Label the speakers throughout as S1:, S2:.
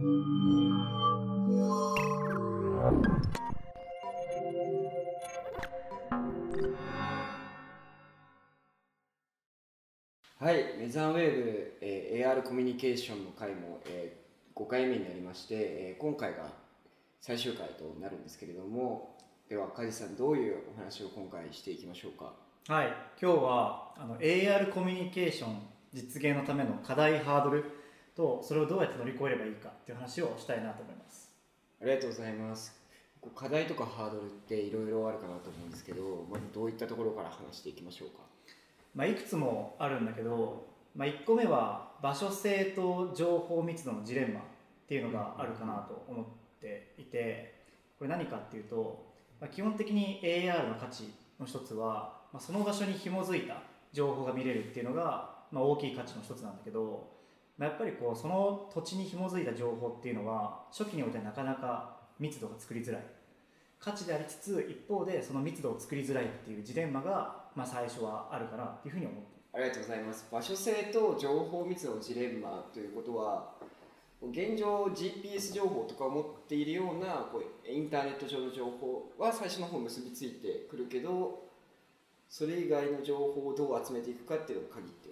S1: はい、メザーウェーブ、えー、AR コミュニケーションの回も、えー、5回目になりまして、えー、今回が最終回となるんですけれどもでは梶さんどういうお話を今回していきましょうか？
S2: はい今日はあの AR コミュニケーション実現のための課題ハードルとそれをどうやって乗り越えればいいかっていう話をしたいなと思います。
S1: ありがとうございます。課題とかハードルっていろいろあるかなと思うんですけどまずどういったところから話していきましょうか？
S2: まあ、いくつもあるんだけど、まあ、1個目は場所性と情報密度のジレンマっていうのがあるかなと思っていてこれ何かっていうと、まあ、基本的に AR の価値の一つは、まあ、その場所に紐づいた情報が見れるっていうのが、まあ、大きい価値の一つなんだけど、まあ、やっぱりこうその土地に紐づいた情報っていうのは初期においてなかなか密度が作りづらい。価値でありつつ一方でその密度を作りづらいっていうジレンマがまあ、最初はあるかなっていうふうに思って
S1: ありがとうございます。場所性と情報密度のジレンマということは現状 GPS 情報とかを持っているようなこうインターネット上の情報は最初の方結びついてくるけどそれ以外の情報をどう集めていくかっていうのが鍵って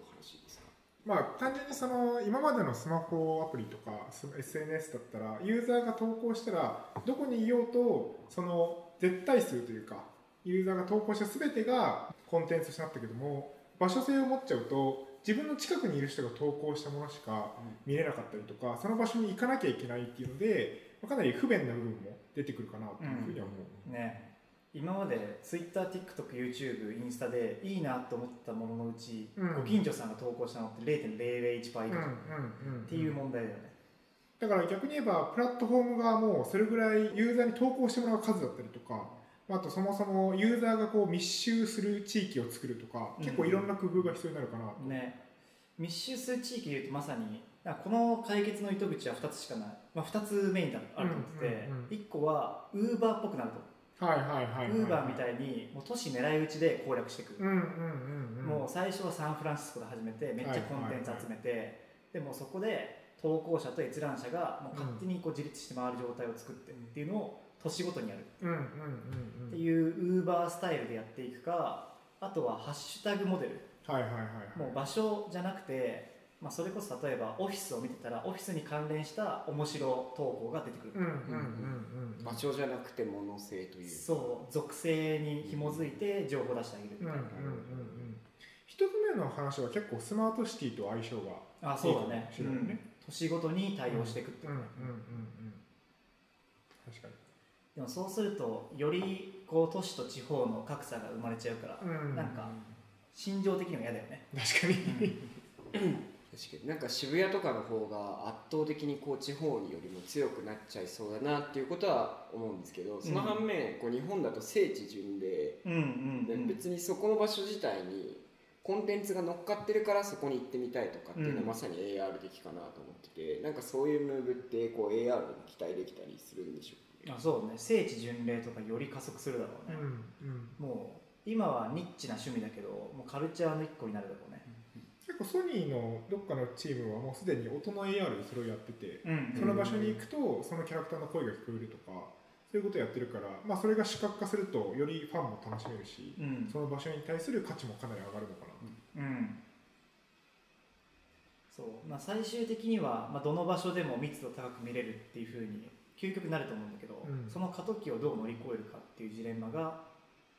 S3: まあ単純にその今までのスマホアプリとか SNS だったらユーザーが投稿したらどこにいようとその絶対数というかユーザーが投稿した全てがコンテンツとしてなったけども場所性を持っちゃうと自分の近くにいる人が投稿したものしか見れなかったりとか、その場所に行かなきゃいけないっていうのでかなり不便な部分も出てくるかなというふうには思う、
S2: うん、ね今まで TwitterTikTokYouTube インスタでいいなと思ったもののうち、うん、ご近所さんが投稿したのって0.001倍とかっていう問題だよね、
S3: だから逆に言えばプラットフォーム側もそれぐらいユーザーに投稿してもらう数だったりとかあとそもそもユーザーがこう密集する地域を作るとか、結構いろんな工夫が必要になるかなと、
S2: ね。密集する地域でいうとまさにこの解決の糸口は2つしかない、まあ、2つメインであると思ってて、うんうんうん、1個はウーバーっぽくなる
S3: とはいはいはいウ
S2: ーバーみたいにもう都市狙い撃ちで攻略していく、うんうんうんうん、もう最初はサンフランシスコで始めてめっちゃコンテンツ集めて、はいはいはい、でもそこで投稿者と閲覧者がもう勝手にこう自立して回る状態を作ってっていうのを年ごとにやる。っていうウーバースタイルでやっていくかあとはハッシュタグモデル、
S3: はいはいはい、
S2: もう場所じゃなくて、まあ、それこそ例えばオフィスを見てたらオフィスに関連した面白投稿が出てくる。
S1: 場所じゃなくて物性という
S2: そう属性に紐づいて情報を出してあげるみたいな。
S3: 一つ目の話は結構スマートシティと相性が
S2: いいかもしれないね、うん、年ごとに対応していくって。いうね
S3: 確かに。
S2: でもそうするとよりこう都市と地方の格差が生まれちゃうから、うん、なんか心情的にも嫌だよね。
S3: 確かに、
S1: 確かに。なんか渋谷とかの方が圧倒的にこう地方によりも強くなっちゃいそうだなっていうことは思うんですけどその反面、こう日本だと聖地巡礼、うんうんうん、別にそこの場所自体にコンテンツが乗っかってるからそこに行ってみたいとかっていうのはまさに AR 的かなと思ってて、うん、なんかそういうムーブってこう AR に期待できたりするんでしょう
S2: あそうね。聖地巡礼とかより加速するだろうね、うんうん、もう今はニッチな趣味だけどもうカルチャーの一個になるだろうね、
S3: 結構ソニーのどっかのチームはもうすでに大人 AR でそれをやってて、うんうん、その場所に行くとそのキャラクターの声が聞こえるとかそういうことをやってるから、まあ、それが視覚化するとよりファンも楽しめるし、うん、その場所に対する価値もかなり上がるのかな、うん、
S2: そう。まあ、最終的には、まあ、どの場所でも密度高く見れるっていうふうに究極になると思うんだけど、うん、その過渡期をどう乗り越えるかっていうジレンマが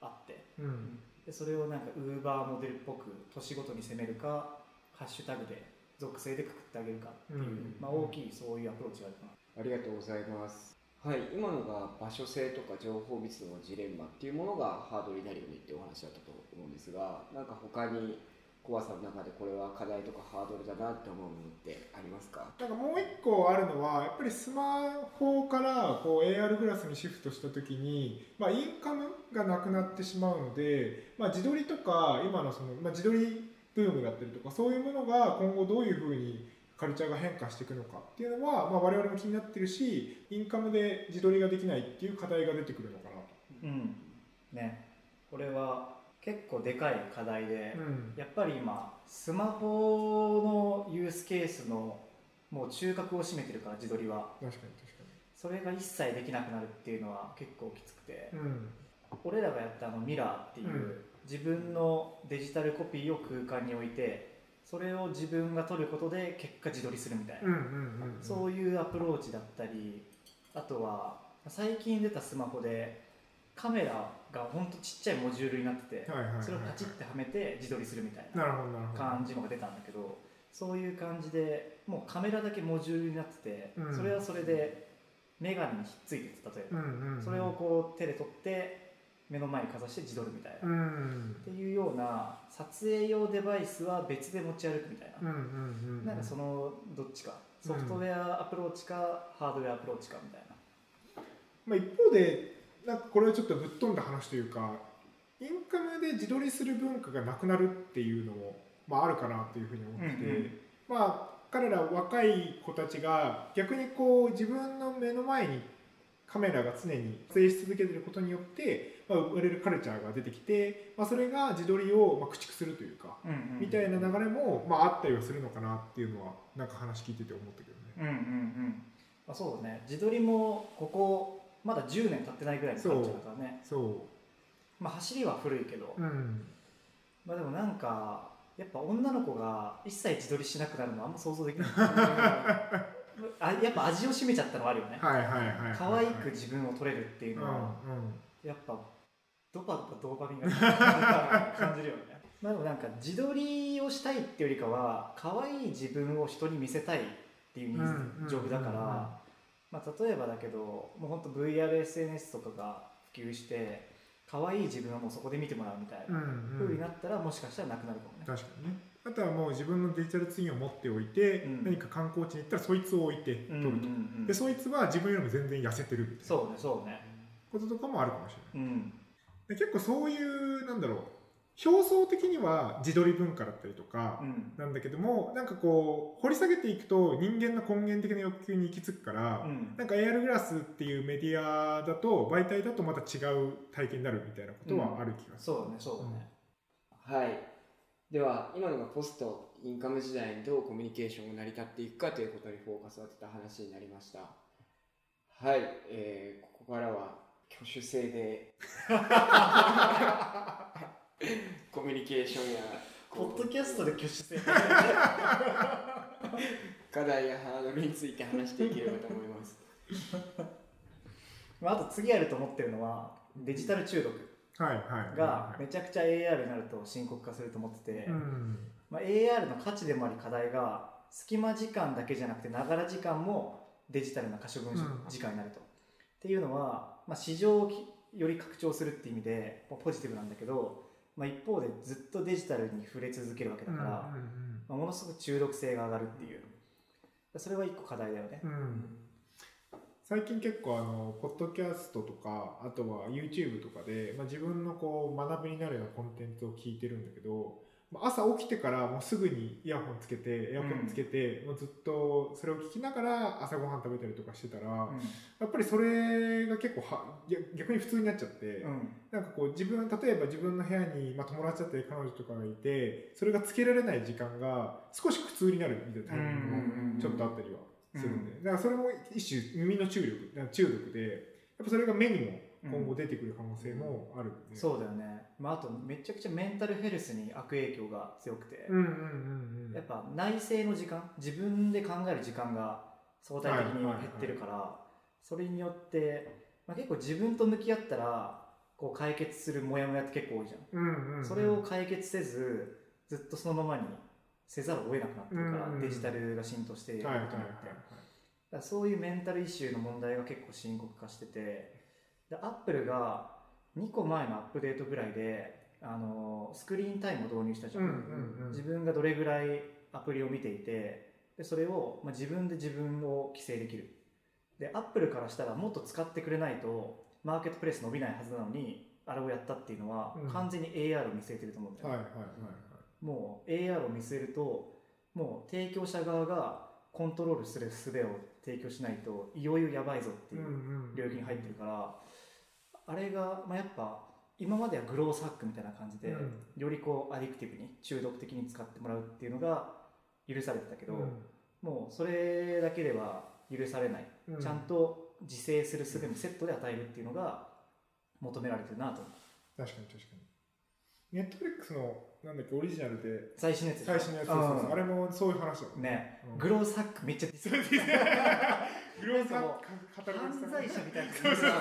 S2: あって、うん、でそれをなんかウーバーモデルっぽく年ごとに攻めるかハッシュタグで属性でくくってあげるかっていう、うん、まあ、大きいそういうアプローチがあるかな。
S1: ありがとうございます。はい。今のが場所性とか情報密度のジレンマっていうものがハードルになるよねってお話だったと思うんですがなんか他に怖さの中でこれは課題とかハードルだなって思うものってありますか？
S3: なんかもう一個あるのはやっぱりスマホからこう AR グラスにシフトした時に、まあ、インカムがなくなってしまうので、まあ、自撮りとか今のその、まあ、自撮りブームだったりとかそういうものが今後どういうふうにカルチャーが変化していくのかっていうのは、まあ、我々も気になってるしインカムで自撮りができないっていう課題が出てくるのかなと。
S2: うん。ね、これは結構でかい課題で、うん、やっぱり今スマホのユースケースのもう中核を占めてるから自撮りは。
S3: 確かに確か
S2: それが一切できなくなるっていうのは結構きつくて。
S3: にうん。
S2: 俺らがやったあのミラーっていう、
S3: うん
S2: 自分のデジタルコピーを空間に置いてそれを自分が撮ることで結果自撮りするみたいな、
S3: うんうんうん
S2: そういうアプローチだったりあとは最近出たスマホでカメラがほんとちっちゃいモジュールになっててそれをパチッてはめて自撮りするみたいな感じのが出たんだけどそういう感じでもうカメラだけモジュールになってて、
S3: うん。
S2: それはそれでメガネにひっついてて例えば、
S3: うんうんうん。
S2: それをこう手で撮って目の前にかざして自撮るみたいな、
S3: う
S2: っ
S3: ん
S2: ていうような撮影用デバイスは別で持ち歩くみたいな、
S3: うんうんうん
S2: なんかそのどっちかソフトウェアアプローチか、ハードウェアアプローチかみたいな。
S3: まあ、一方でなんかこれはちょっとぶっ飛んだ話というかインカムで自撮りする文化がなくなるっていうのも、まあ、あるかなっていうふうに思ってて、
S2: うんうん。
S3: まあ彼ら若い子たちが逆にこう自分の目の前にカメラが常に撮影し続けていることによって、まあ、生まれるカルチャーが出てきて、まあ、それが自撮りをまあ駆逐するというか、
S2: うんうん
S3: みたいな流れも、まあ、あったりはするのかなっていうのはなんか話聞いてて思ったけどね。
S2: うんうんうん。あそうだね。自撮りもここまだ10年経ってないぐらいのカルチャーだからね。
S3: そ
S2: まあ走りは古いけど、
S3: う、うん、
S2: まあでもなんかやっぱ女の子が一切自撮りしなくなるのはあんま想像できない。あやっぱ味を占めちゃったのはあるよね。
S3: はいはいはいはい、はい、
S2: 可愛く自分を撮れるっていう
S3: うん
S2: のは、
S3: うん。
S2: やっぱドパドパドーパミンが感じるよね。まあでもなんか自撮りをしたいっていうよりかは可愛い自分を人に見せたいっていうニーズ、ジョブだから、まあ、例えばだけどもう本当 VRSNS とかが普及して可愛い自分はもうそこで見てもらうみたいな
S3: うんう
S2: になったらもしかしたらなくなるかもね。
S3: 確かにね。あとはもう自分のデジタルツインを持っておいて、
S2: うん。
S3: 何か観光地に行ったらそいつを置いて撮ると、
S2: うんうんうん。
S3: でそいつは自分よりも全然痩せてるみたいな。
S2: そうねそうね。
S3: こととかもあるかもしれない。
S2: うん
S3: で結構そういうなんだろう表層的には自撮り文化だったりとか
S2: うん。
S3: なんだけどもなんかこう掘り下げていくと人間の根源的な欲求に行き着くから、
S2: うん。
S3: なんか AR グラスっていうメディアだと媒体だとまた違う体験になるみたいなことはある気がする、
S2: そうだねそうだね、
S1: はい。では今のがポストインカム時代にどうコミュニケーションが成り立っていくかということにフォーカスを当てた話になりました。はい、えーここからは挙手制で。コミュニケーションや
S2: ポッドキャストで挙手制。
S1: 課題やハードルについて話していければと思います。
S2: まあ、あと次あると思ってるのはデジタル中毒。
S3: はいはい
S2: がめちゃくちゃ AR になると深刻化すると思ってて、
S3: うん。
S2: まあ、AR の価値でもあり課題が隙間時間だけじゃなくてながら時間もデジタルな可処分
S3: うん。
S2: 時間になると。っていうのは、まあ、市場をより拡張するっていう意味でまあポジティブなんだけど、まあ、一方でずっとデジタルに触れ続けるわけだから、まあ、ものすごく中毒性が上がるっていう。それは一個課題だよね。
S3: うん。うん。最近結構あのポッドキャストとかあとは YouTube とかで、まあ、自分のこう学びになるようなコンテンツを聞いてるんだけどまあ朝起きてからもうすぐにイヤホンつけてエアコンつけて、もうずっとそれを聞きながら朝ごはん食べたりとかしてたら、
S2: うん。
S3: やっぱりそれが結構は逆逆に普通になっちゃって、
S2: うん。
S3: なんかこう自分例えば自分の部屋に、まあ、友達だったり彼女とかがいてそれがつけられない時間が少し苦痛になるみたいなタイミングもちょっとあったりはするんで、だからそれも一種耳の注力中毒でやっぱそれが目にも今後出てくる可能性もあるんで、
S2: そうだよね、まあ、あとめちゃくちゃメンタルヘルスに悪影響が強くて、
S3: うんうんうんうん
S2: やっぱ内省の時間自分で考える時間が相対的に減ってるから、それによって、まあ、結構自分と向き合ったらこう解決するモヤモヤって結構多いじゃん、
S3: うんうんうん。
S2: それを解決せずずっとそのままにせざるを得なくなってるから、
S3: うんうん
S2: デジタルが浸透していることによって、
S3: はいはいはいはい。
S2: だからそういうメンタルイシューの問題が結構深刻化しててでアップルが2個前のアップデートぐらいであのスクリーンタイムを導入したじゃん、自分がどれぐらいアプリを見ていてでそれを、まあ、自分で自分を規制できる。でアップルからしたらもっと使ってくれないとマーケットプレイス伸びないはずなのにあれをやったっていうのは、
S3: うん。
S2: 完全に AR を見据えてると思うんだよ。ね、
S3: はいはいはい。
S2: もう AR を見据えるともう提供者側がコントロールする術を提供しないといよいよやばいぞっていう領域に入ってるから、あれが、まあ、やっぱ今まではグロースハックみたいな感じで、
S3: うん。
S2: よりこうアディクティブに中毒的に使ってもらうっていうのが許されてたけど、
S3: うん。
S2: もうそれだけでは許されない、
S3: うん。
S2: ちゃんと自制する術もセットで与えるっていうのが求められてるなと思う。
S3: 確かに確かに。ネットフリックスのなんだっけオリジナルで。
S2: 最新のやつ
S3: 最新のやつ、そうそうそう。あれもそういう話だもん
S2: ね、
S3: うん。
S2: グロースハックめっちゃディスる。
S3: グローさん
S2: なんか
S3: 語る。
S2: 犯罪者みたいな。
S3: そうそうそう。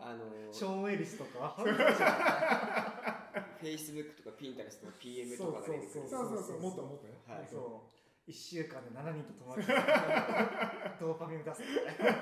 S1: あの
S2: ショーン・ウェリスとか。犯罪者
S1: Facebook とか Pinterest の PM とかが出てくる。
S3: そうそうそう。もっともっとね。
S1: はい。
S2: そう。1週間で7人と友達。ドーパミン出すみたい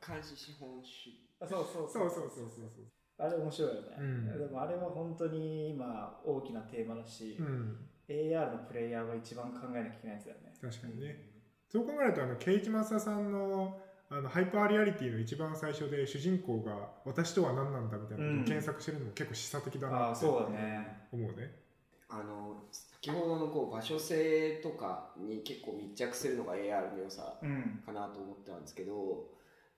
S1: 監視資本主義。
S2: なそうそう。
S3: そうそうそうそう
S2: あれ面白いよね、
S3: うん。
S2: でもあれは本当に今大きなテーマだし、
S3: そううん
S2: AR のプレイヤーが一番考えなきゃいけないやつだよね。
S3: 確かにね。そう考えるとあのケイチマサさんのあのハイパーリアリティの一番最初で主人公が「私とは何なんだ」みたいなことを検索してるのも結構示唆的だ
S2: あ
S3: なって
S2: あそうだね。
S3: 思うね。
S1: あの先ほどのこう場所性とかに結構密着するのが AR の良さ
S2: うん。
S1: かなと思ったんですけど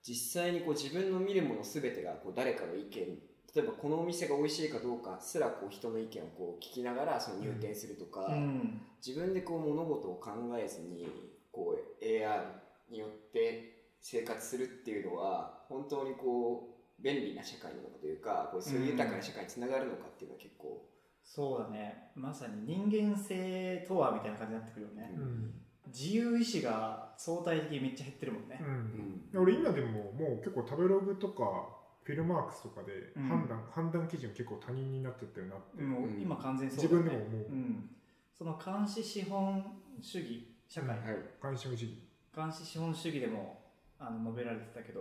S1: 実際にこう自分の見るもの全てがこう誰かの意見例えばこのお店が美味しいかどうかすらこう人の意見をこう聞きながらその入店するとか、
S2: うん。
S1: 自分でこう物事を考えずにこう AR によって生活するっていうのは本当にこう便利な社会なのかというかこうそういう豊かな社会につながるのかっていうのは結構、
S2: そうだね。まさに人間性とはみたいな感じになってくるよね、
S3: うん、
S2: 自由意志が相対的にめっちゃ減ってるもんね。
S3: う、
S1: うん
S3: ん、俺今でももう結構食べログとかフィルマークスとかで
S2: うん。
S3: 判断、判断基準結構他人になってってるなって、
S2: もう
S1: うん。
S2: 今完全にそうね。
S3: 分でも思う、
S2: うん、その監視資本主義社会、
S3: うん
S1: はい
S3: 関心主義。
S2: 監視資本主義でもあの述べられてたけど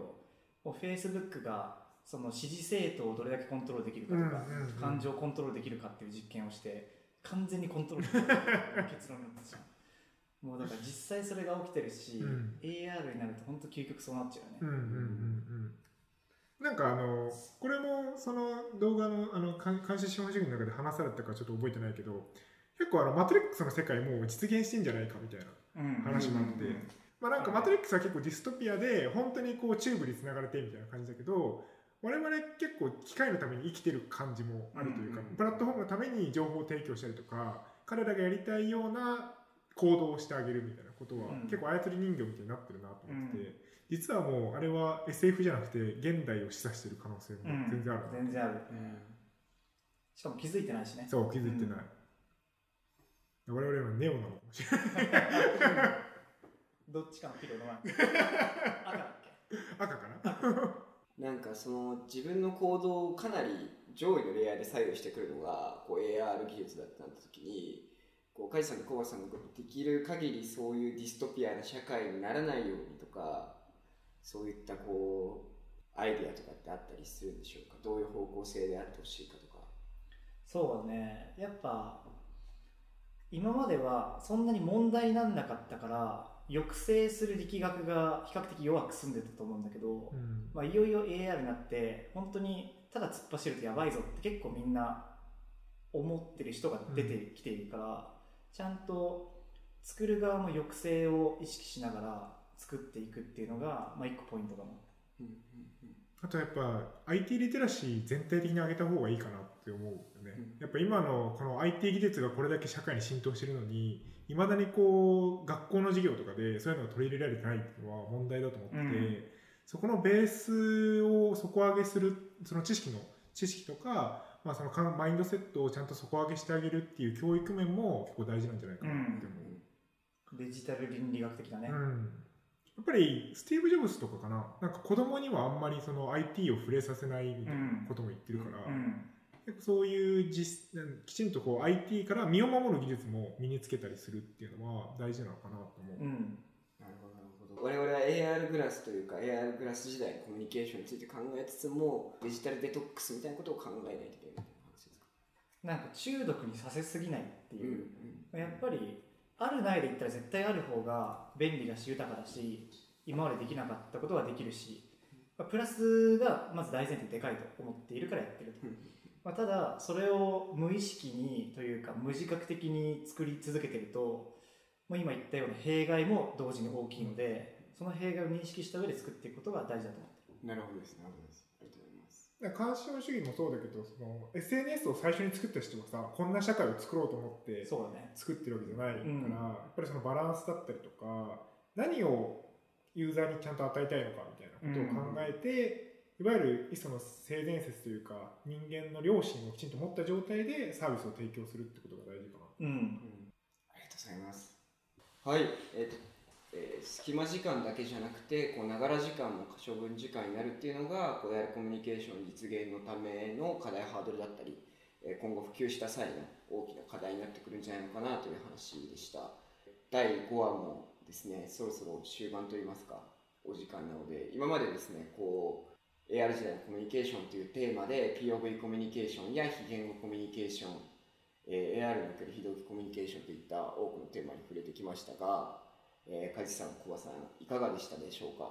S2: もう Facebook がその支持政党をどれだけコントロールできるかとか、
S3: うんうんうん。
S2: 感情をコントロールできるかっていう実験をして完全にコントロールできる 結論になったじゃんもうだから実際それが起きてるし、
S3: うん。
S2: AR になると本当究極そうなっちゃうよね、
S3: うんうんうんうんなんかあのこれもその動画のあの監監視資本主義の中で話されたかちょっと覚えてないけど結構あのマトリックスの世界もう実現してんじゃないかみたいな
S2: うん。
S3: 話もあって、
S1: うん
S3: まあなんかマトリックスは結構ディストピアで本当にこうチューブにつながれてみたいな感じだけど我々結構機械のために生きてる感じもあるというか、プラットフォームのために情報を提供したりとか彼らがやりたいような行動をしてあげるみたいなことは、
S2: うん。
S3: 結構操り人形みたいになってるなと思ってて、実はもうあれは SF じゃなくて現代を示唆してる可能性も
S2: うん。
S3: 全然ある。な、
S2: 全然ある。
S1: うん。
S2: しかも気づいてないしね。
S3: そう気づいてない、我々はネオなのかもしれない。
S2: どっちかのピルを飲まな？い赤だっけ？
S3: 赤かな。
S1: なんかその自分の行動をかなり上位のレイヤーで左右してくるのがこう AR 技術だった時にこう梶さんとコバさんができる限りそういうディストピアな社会にならないようにとかそういったこうアイディアとかってあったりするんでしょうか？どういう方向性であってほしいかとか。
S2: そうだね。やっぱ今まではそんなに問題にならなかったから抑制する力学が比較的弱く済んでたと思うんだけど、
S3: うん。
S2: まあ、いよいよ AR になって本当にただ突っ走るとやばいぞって結構みんな思ってる人が出てきているから、ちゃんと作る側の抑制を意識しながら作っていくっていうのが、まあ、一個ポイントかも。
S1: うんうん
S3: あとやっぱ IT リテラシー全体的に上げた方がいいかなって思うよね、
S1: うん
S3: やっぱ今のこの IT 技術がこれだけ社会に浸透してるのにいまだにこう学校の授業とかでそういうのが取り入れられてないっていうのは問題だと思ってて、
S2: うん
S3: そこのベースを底上げするその知識の知識とか、まあ、そのかマインドセットをちゃんと底上げしてあげるっていう教育面も結構大事なんじゃないかなって思う。
S2: デジタル倫理学的なね。
S3: うんやっぱりスティーブ・ジョブズとかかな。なんか子供にはあんまりその IT を触れさせないみたいなことも言ってるから、
S2: うん。
S3: 結構そういう実きちんとこう IT から身を守る技術も身につけたりするっていうのは大事なのかなと思う。
S2: うん。
S1: なるほどなるほど。我々は AR グラスというか AR グラス時代のコミュニケーションについて考えつつもデジタルデトックスみたいなことを考えないといけないみたいな話ですか？
S2: なんか中毒にさせすぎないって
S1: う。ん
S2: いう、やっぱりあるないで言ったら絶対ある方が便利だし豊かだし今までできなかったことができるし、まあプラスがまず大前提でかいと思っているからやってると、
S1: うん。
S2: まあ、ただそれを無意識にというか無自覚的に作り続けてるともう今言ったような弊害も同時に大きいのでその弊害を認識した上で作っていくことが大事だと思ってる。
S1: なるほどですなるほどですありがとうございます
S3: 監視主義もそうだけどその SNS を最初に作った人がさこんな社会を作ろうと思って
S2: そうだね。
S3: 作ってるわけじゃないから、
S2: うん。
S3: やっぱりそのバランスだったりとか何をユーザーにちゃんと与えたいのかみたいなことを考えて、いわゆる磯の性善説というか人間の良心をきちんと持った状態でサービスを提供するってことが大事かな。
S2: うん。
S1: うん。ありがとうございます。はい、えっ、と、えー隙間時間だけじゃなくて、こうながら時間も可処分時間になるっていうのが、こうやるコミュニケーション実現のための課題ハードルだったり、えー今後普及した際の大きな課題になってくるんじゃないのかなという話でした。第5話もですね、そろそろ終盤といいますか、お時間なので、今までですね、こう、AR 時代のコミュニケーションというテーマで POV コミュニケーションや非言語コミュニケーションえー AR における非同期コミュニケーションといった多くのテーマに触れてきましたが、えー、梶さん、小葉さん、いかがでしたでしょうか？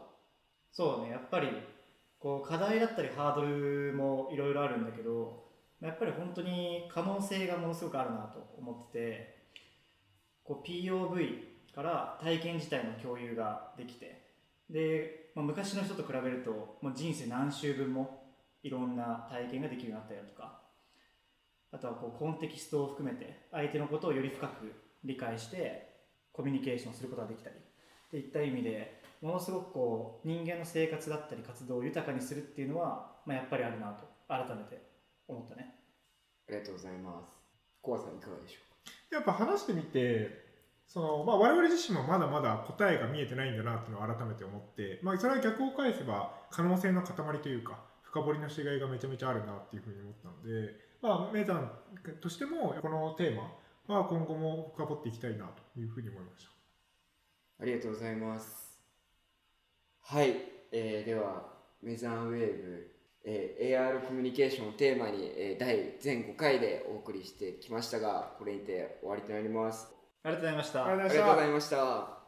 S2: そうねやっぱりこう課題だったりハードルもいろいろあるんだけどやっぱり本当に可能性がものすごくあるなと思っててこう POV から体験自体の共有ができてで、まあ、昔の人と比べるともう人生何周分もいろんな体験ができるようになったりだとかあとはこうコンテキストを含めて相手のことをより深く理解してコミュニケーションすることができたり。っていった意味でものすごくこう人間の生活だったり活動を豊かにするっていうのは、まあ、やっぱりあるなと改めて思ったね。
S1: ありがとうございます。小葉さん、いかがでしょ
S3: やっぱ話してみてその、まあ、我々自身もまだまだ答えが見えてないんだなっていうのを改めて思って、まあ、それは逆を返せば可能性の塊というか深掘りのしがいがめちゃめちゃあるなっていうふうに思ったので、まあ、メザンとしてもこのテーマは今後も深掘っていきたいなというふうに思いました。
S1: うありがとうございます。はい、えーでは、メザンウェーブ、えー AR コミュニケーションをテーマに、えー第全5回でお送りしてきましたが、これにて終わりとなります。
S2: ありがとうございました
S1: ありがとうござ
S3: い
S1: いました。